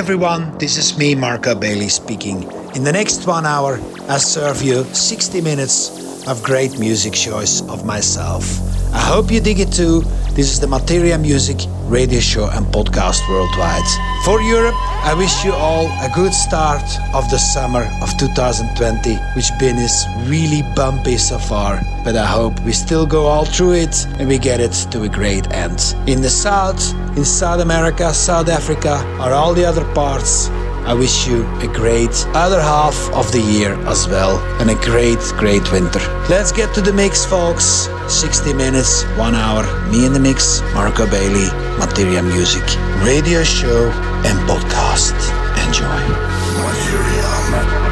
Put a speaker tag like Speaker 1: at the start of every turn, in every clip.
Speaker 1: everyone. This is me, Marco Bailey, speaking. In the next one hour, I serve you 60 minutes of great music choice of myself. I hope you dig it too. This is the Materia Music radio show and podcast worldwide. For Europe, I wish you all a good start of the summer of 2020, which been is really bumpy so far, but I hope we still go all through it and we get it to a great end. In the south, in South America, South Africa, or all the other parts, I wish you a great other half of the year as well and a great, great winter. Let's get to the mix, folks. 60 minutes, one hour, me in the mix, Marco Bailey, Materia Music, radio show and podcast. Enjoy.
Speaker 2: Materia.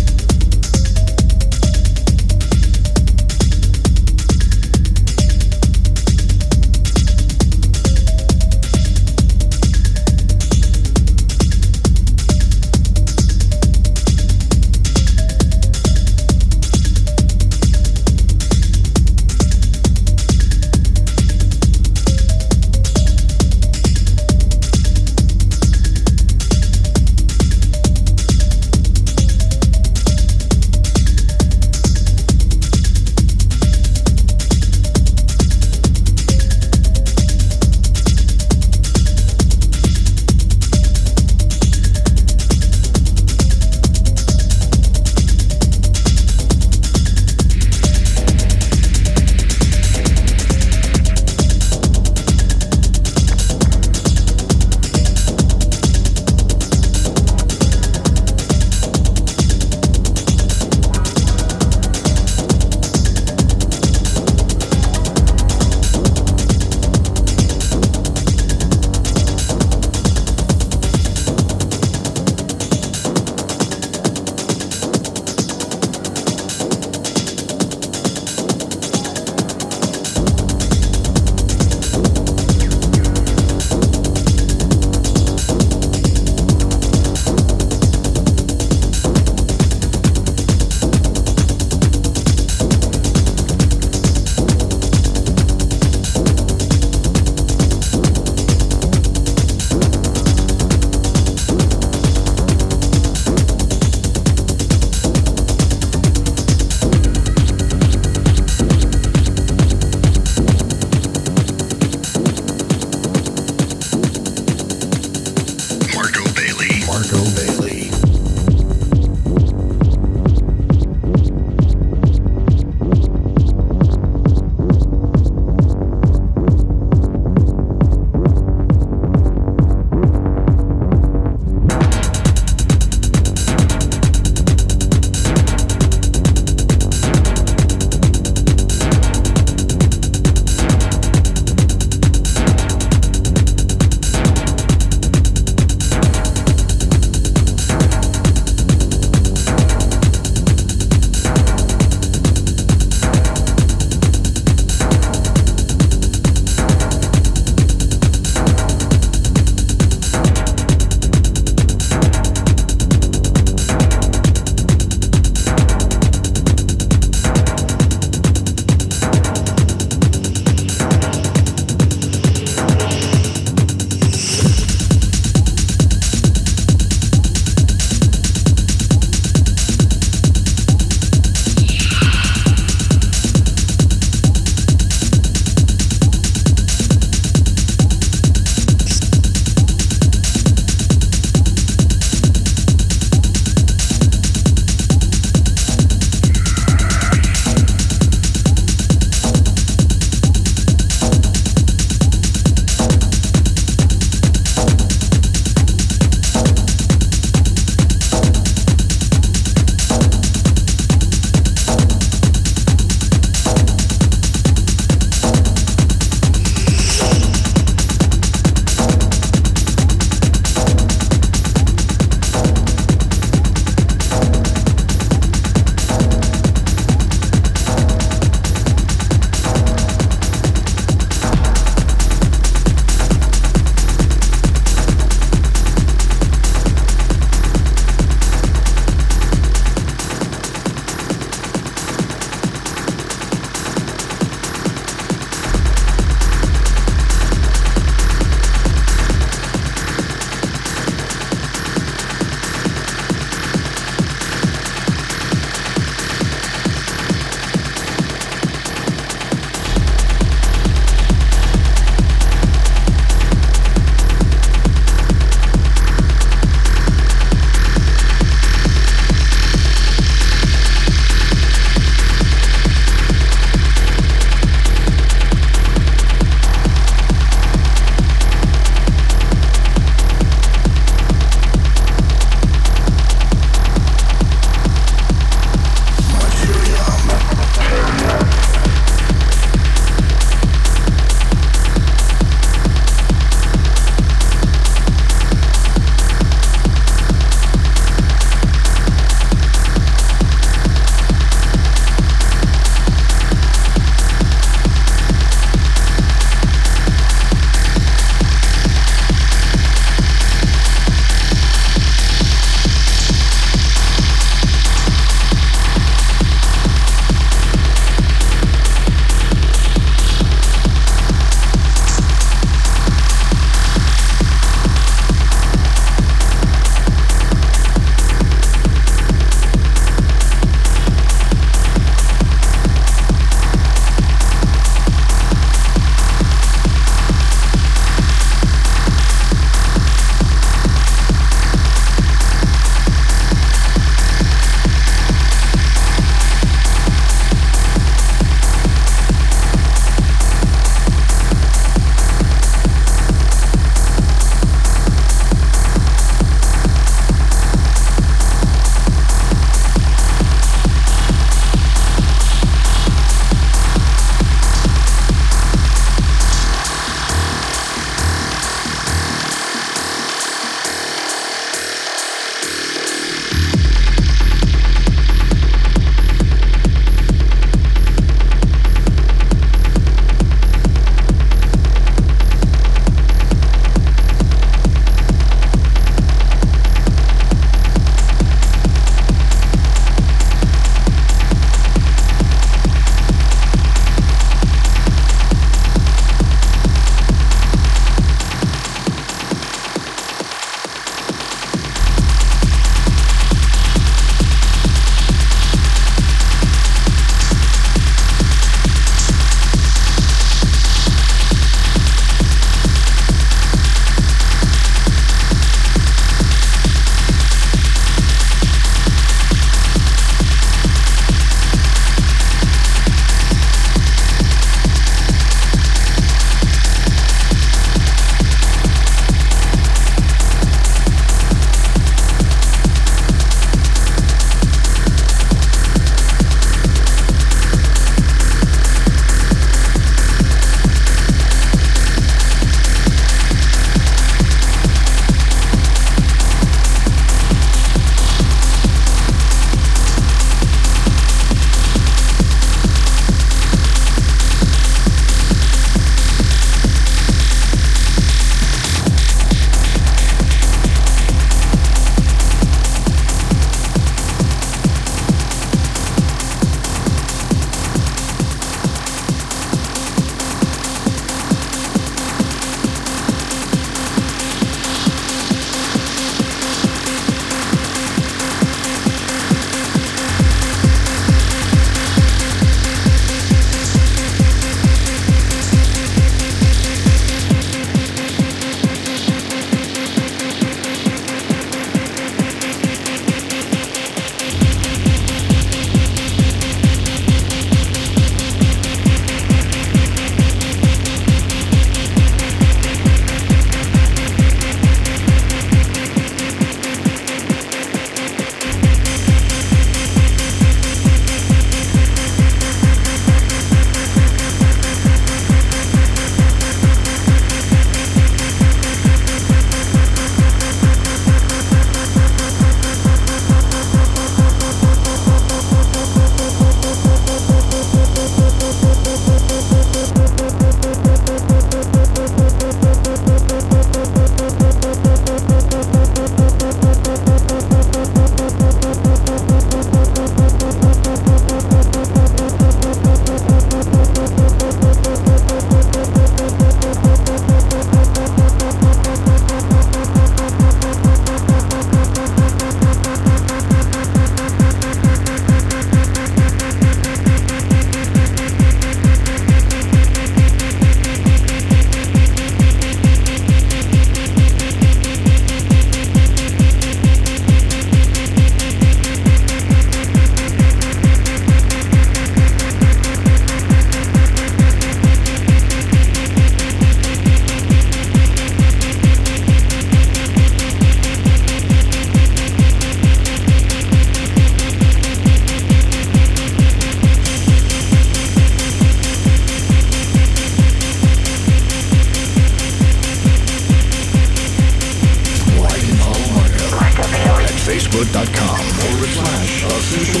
Speaker 3: Slash official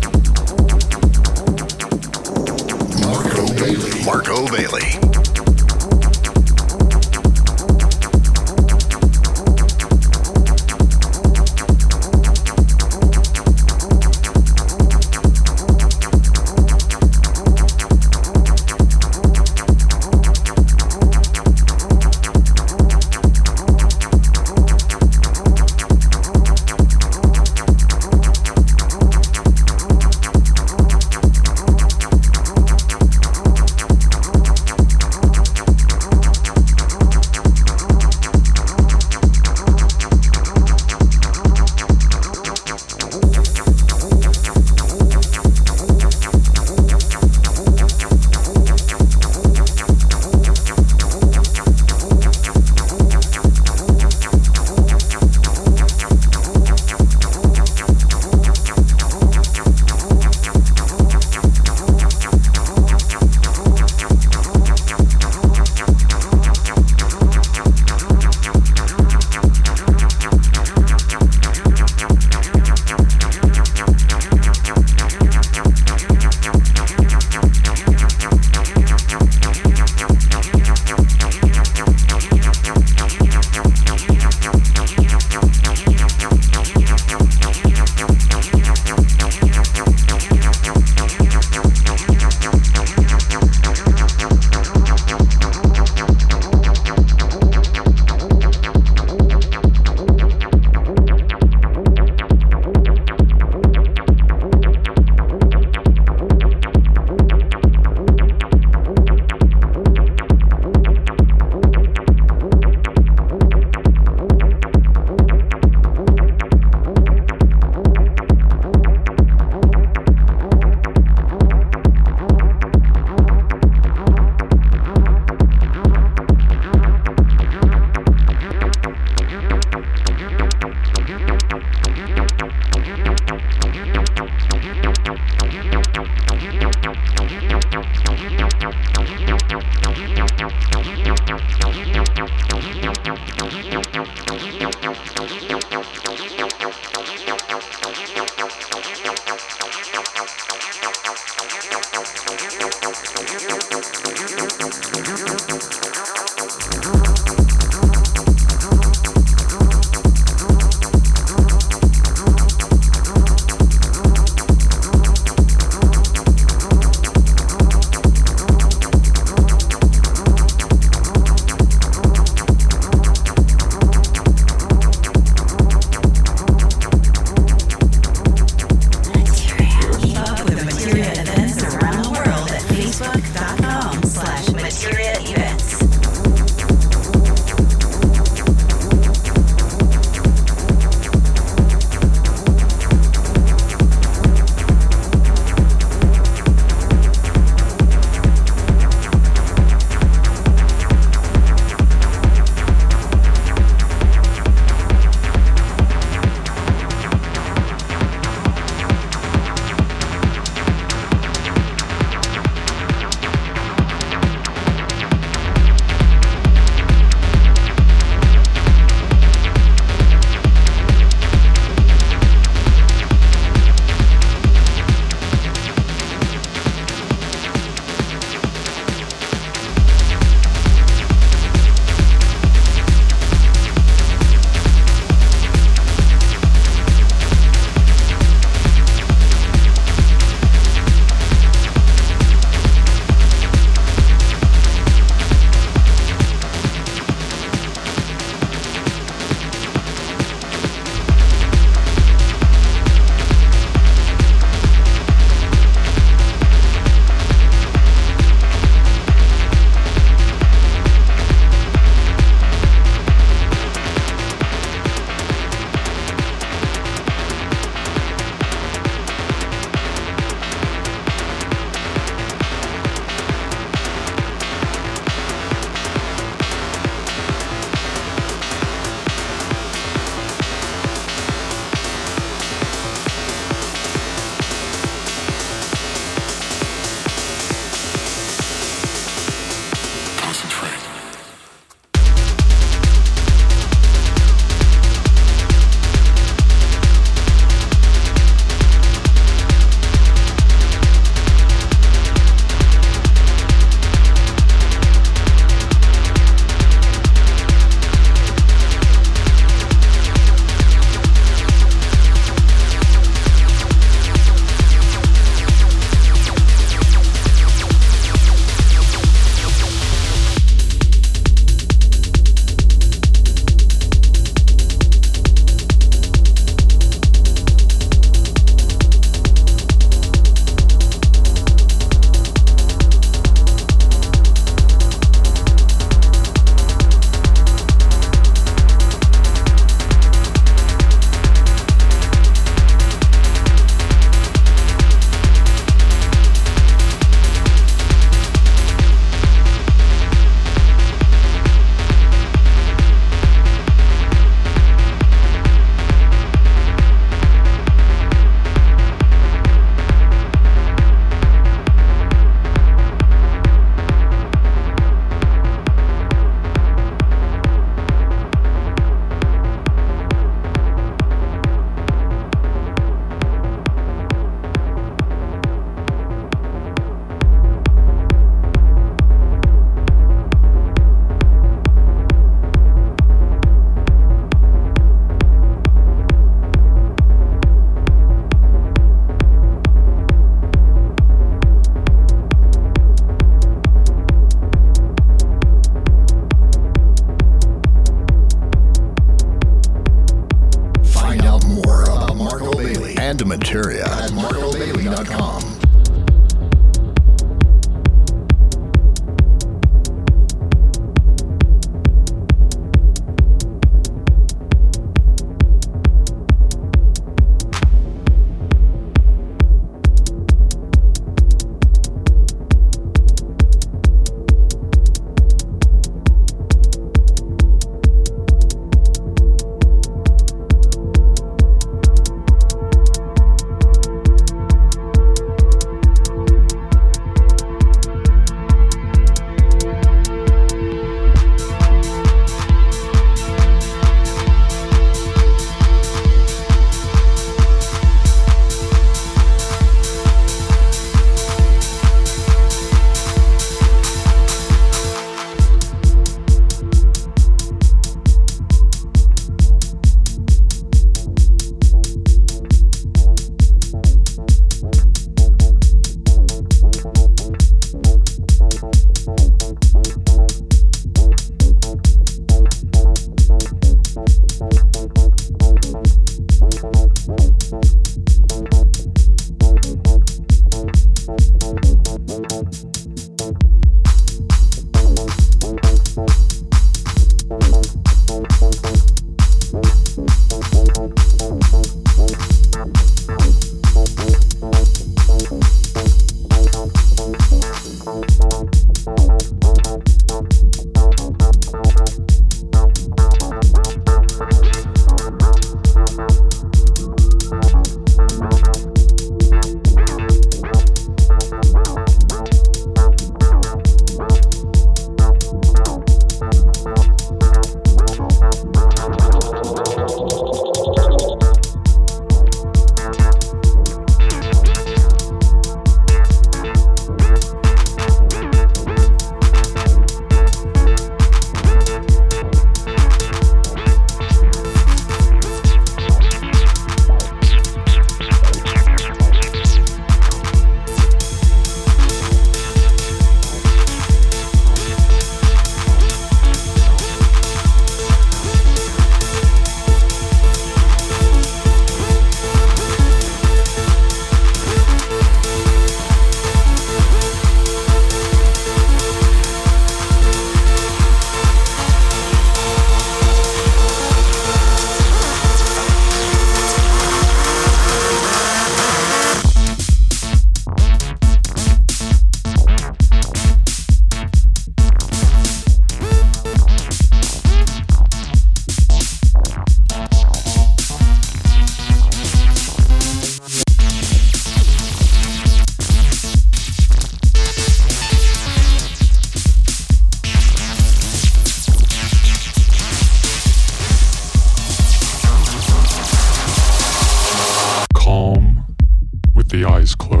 Speaker 4: eyes closed.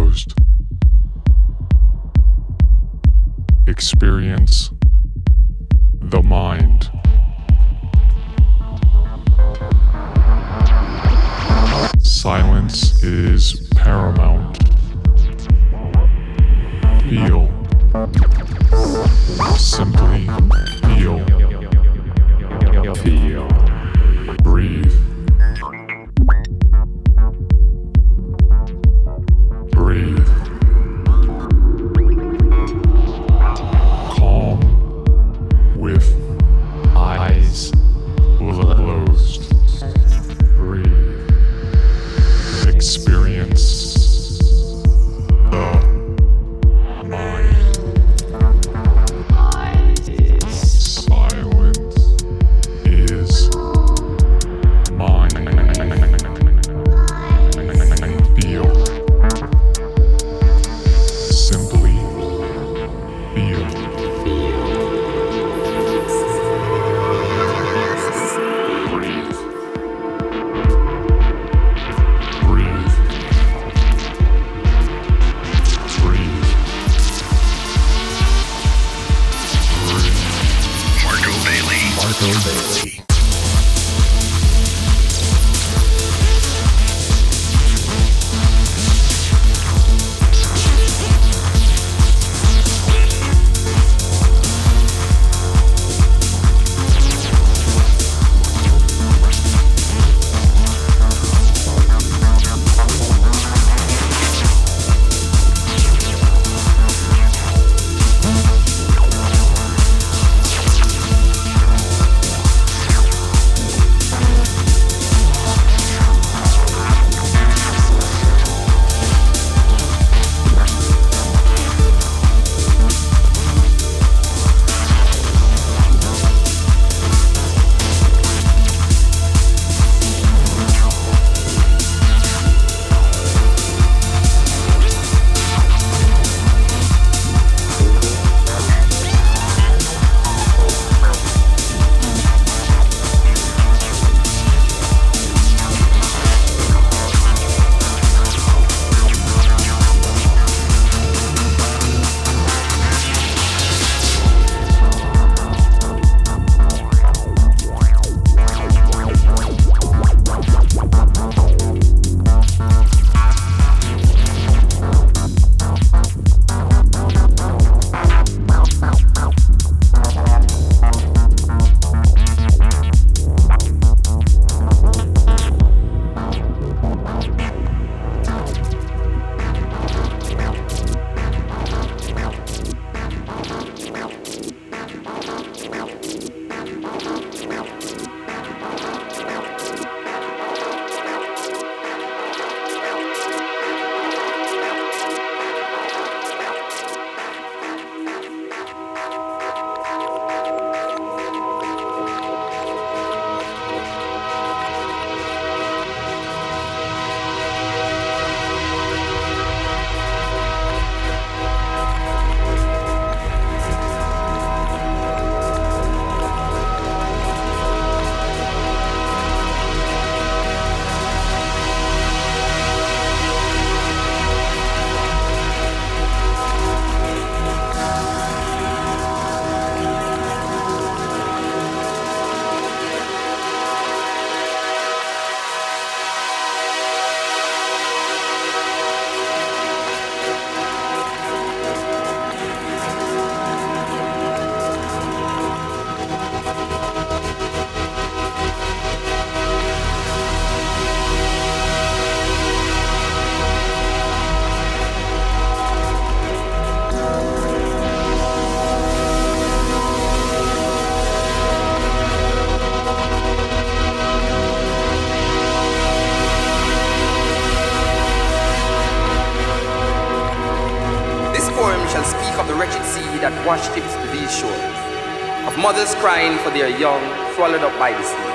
Speaker 5: Mothers crying for their young, swallowed up by the sea.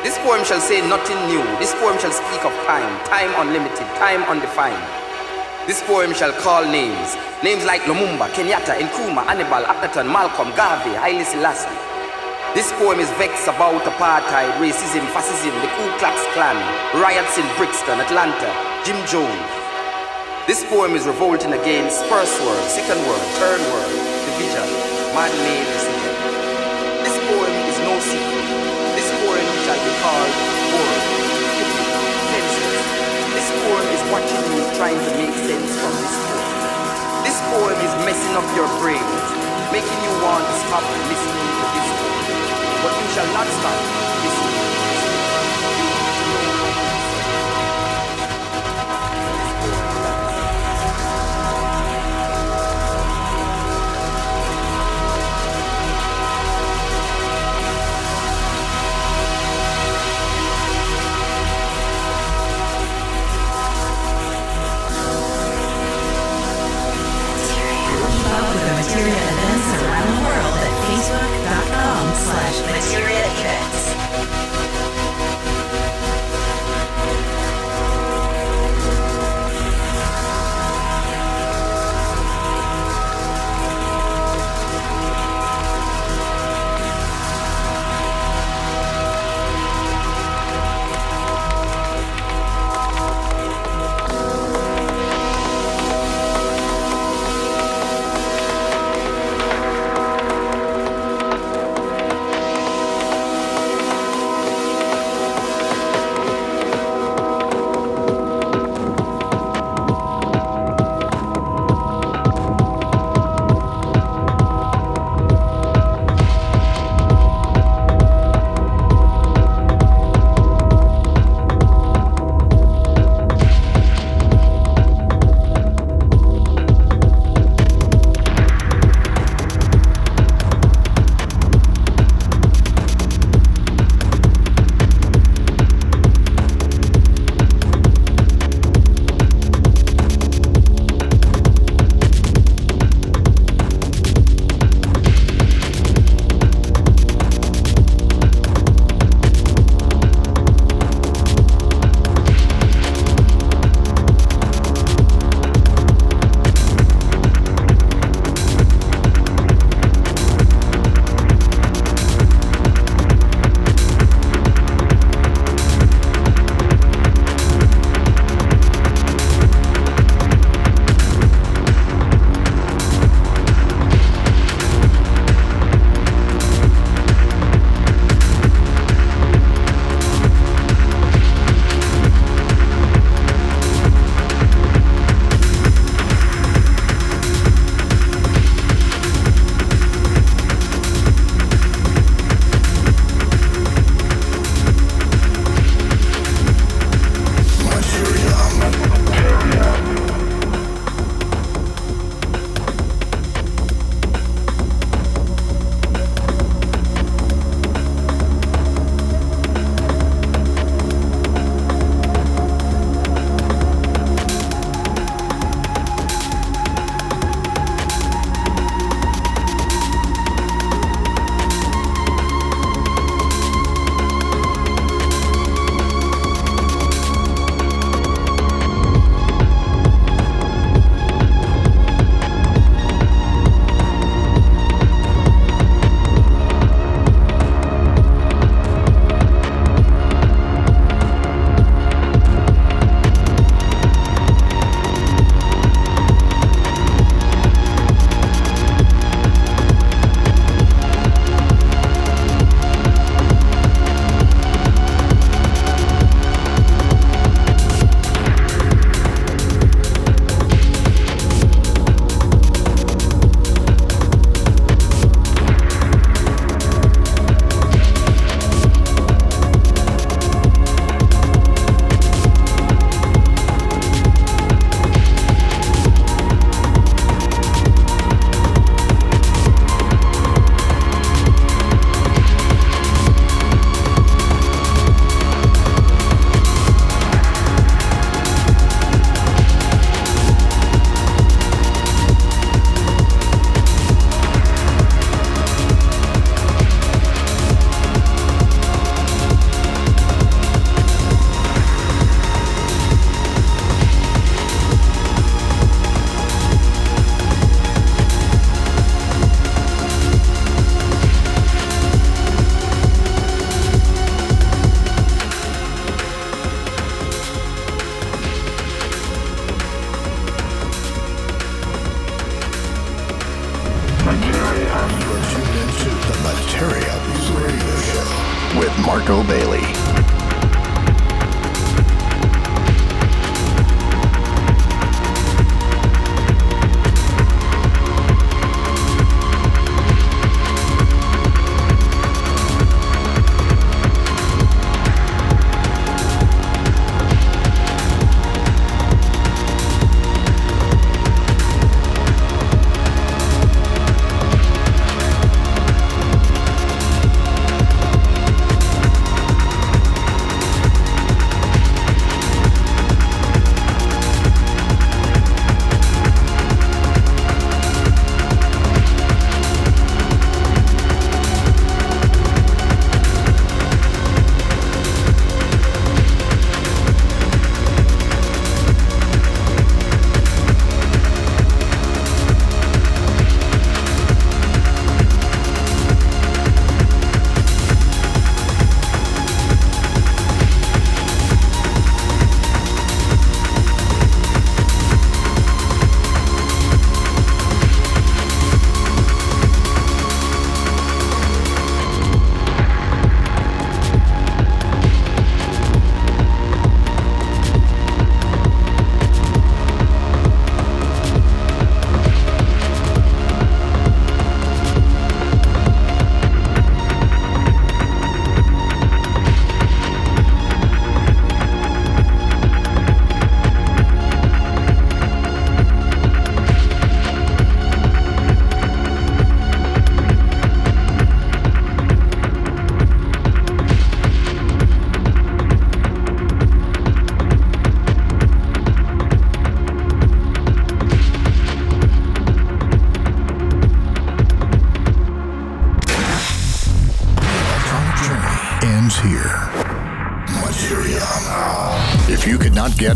Speaker 5: This poem shall say nothing new. This poem shall speak of time, time unlimited, time undefined. This poem shall call names, names like Lumumba, Kenyatta, Nkrumah, Hannibal, Akhenaton, Malcolm, Garvey, Haile Selassie. This poem is vexed about apartheid, racism, fascism, the Ku Klux Klan, riots in Brixton, Atlanta, Jim Jones. This poem is revolting against first world, second world, third world, division, man-made called word, senses. This poem is watching you trying to make sense from this poem. This poem is messing up your brains, making you want to stop listening to this poem. But you shall not stop listening
Speaker 6: Materia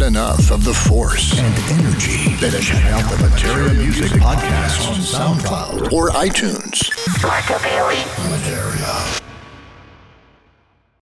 Speaker 3: you could not get enough of the force and energy, then check out the Materia Music Podcast on SoundCloud or iTunes.
Speaker 2: Marco Bailey.
Speaker 3: Materia.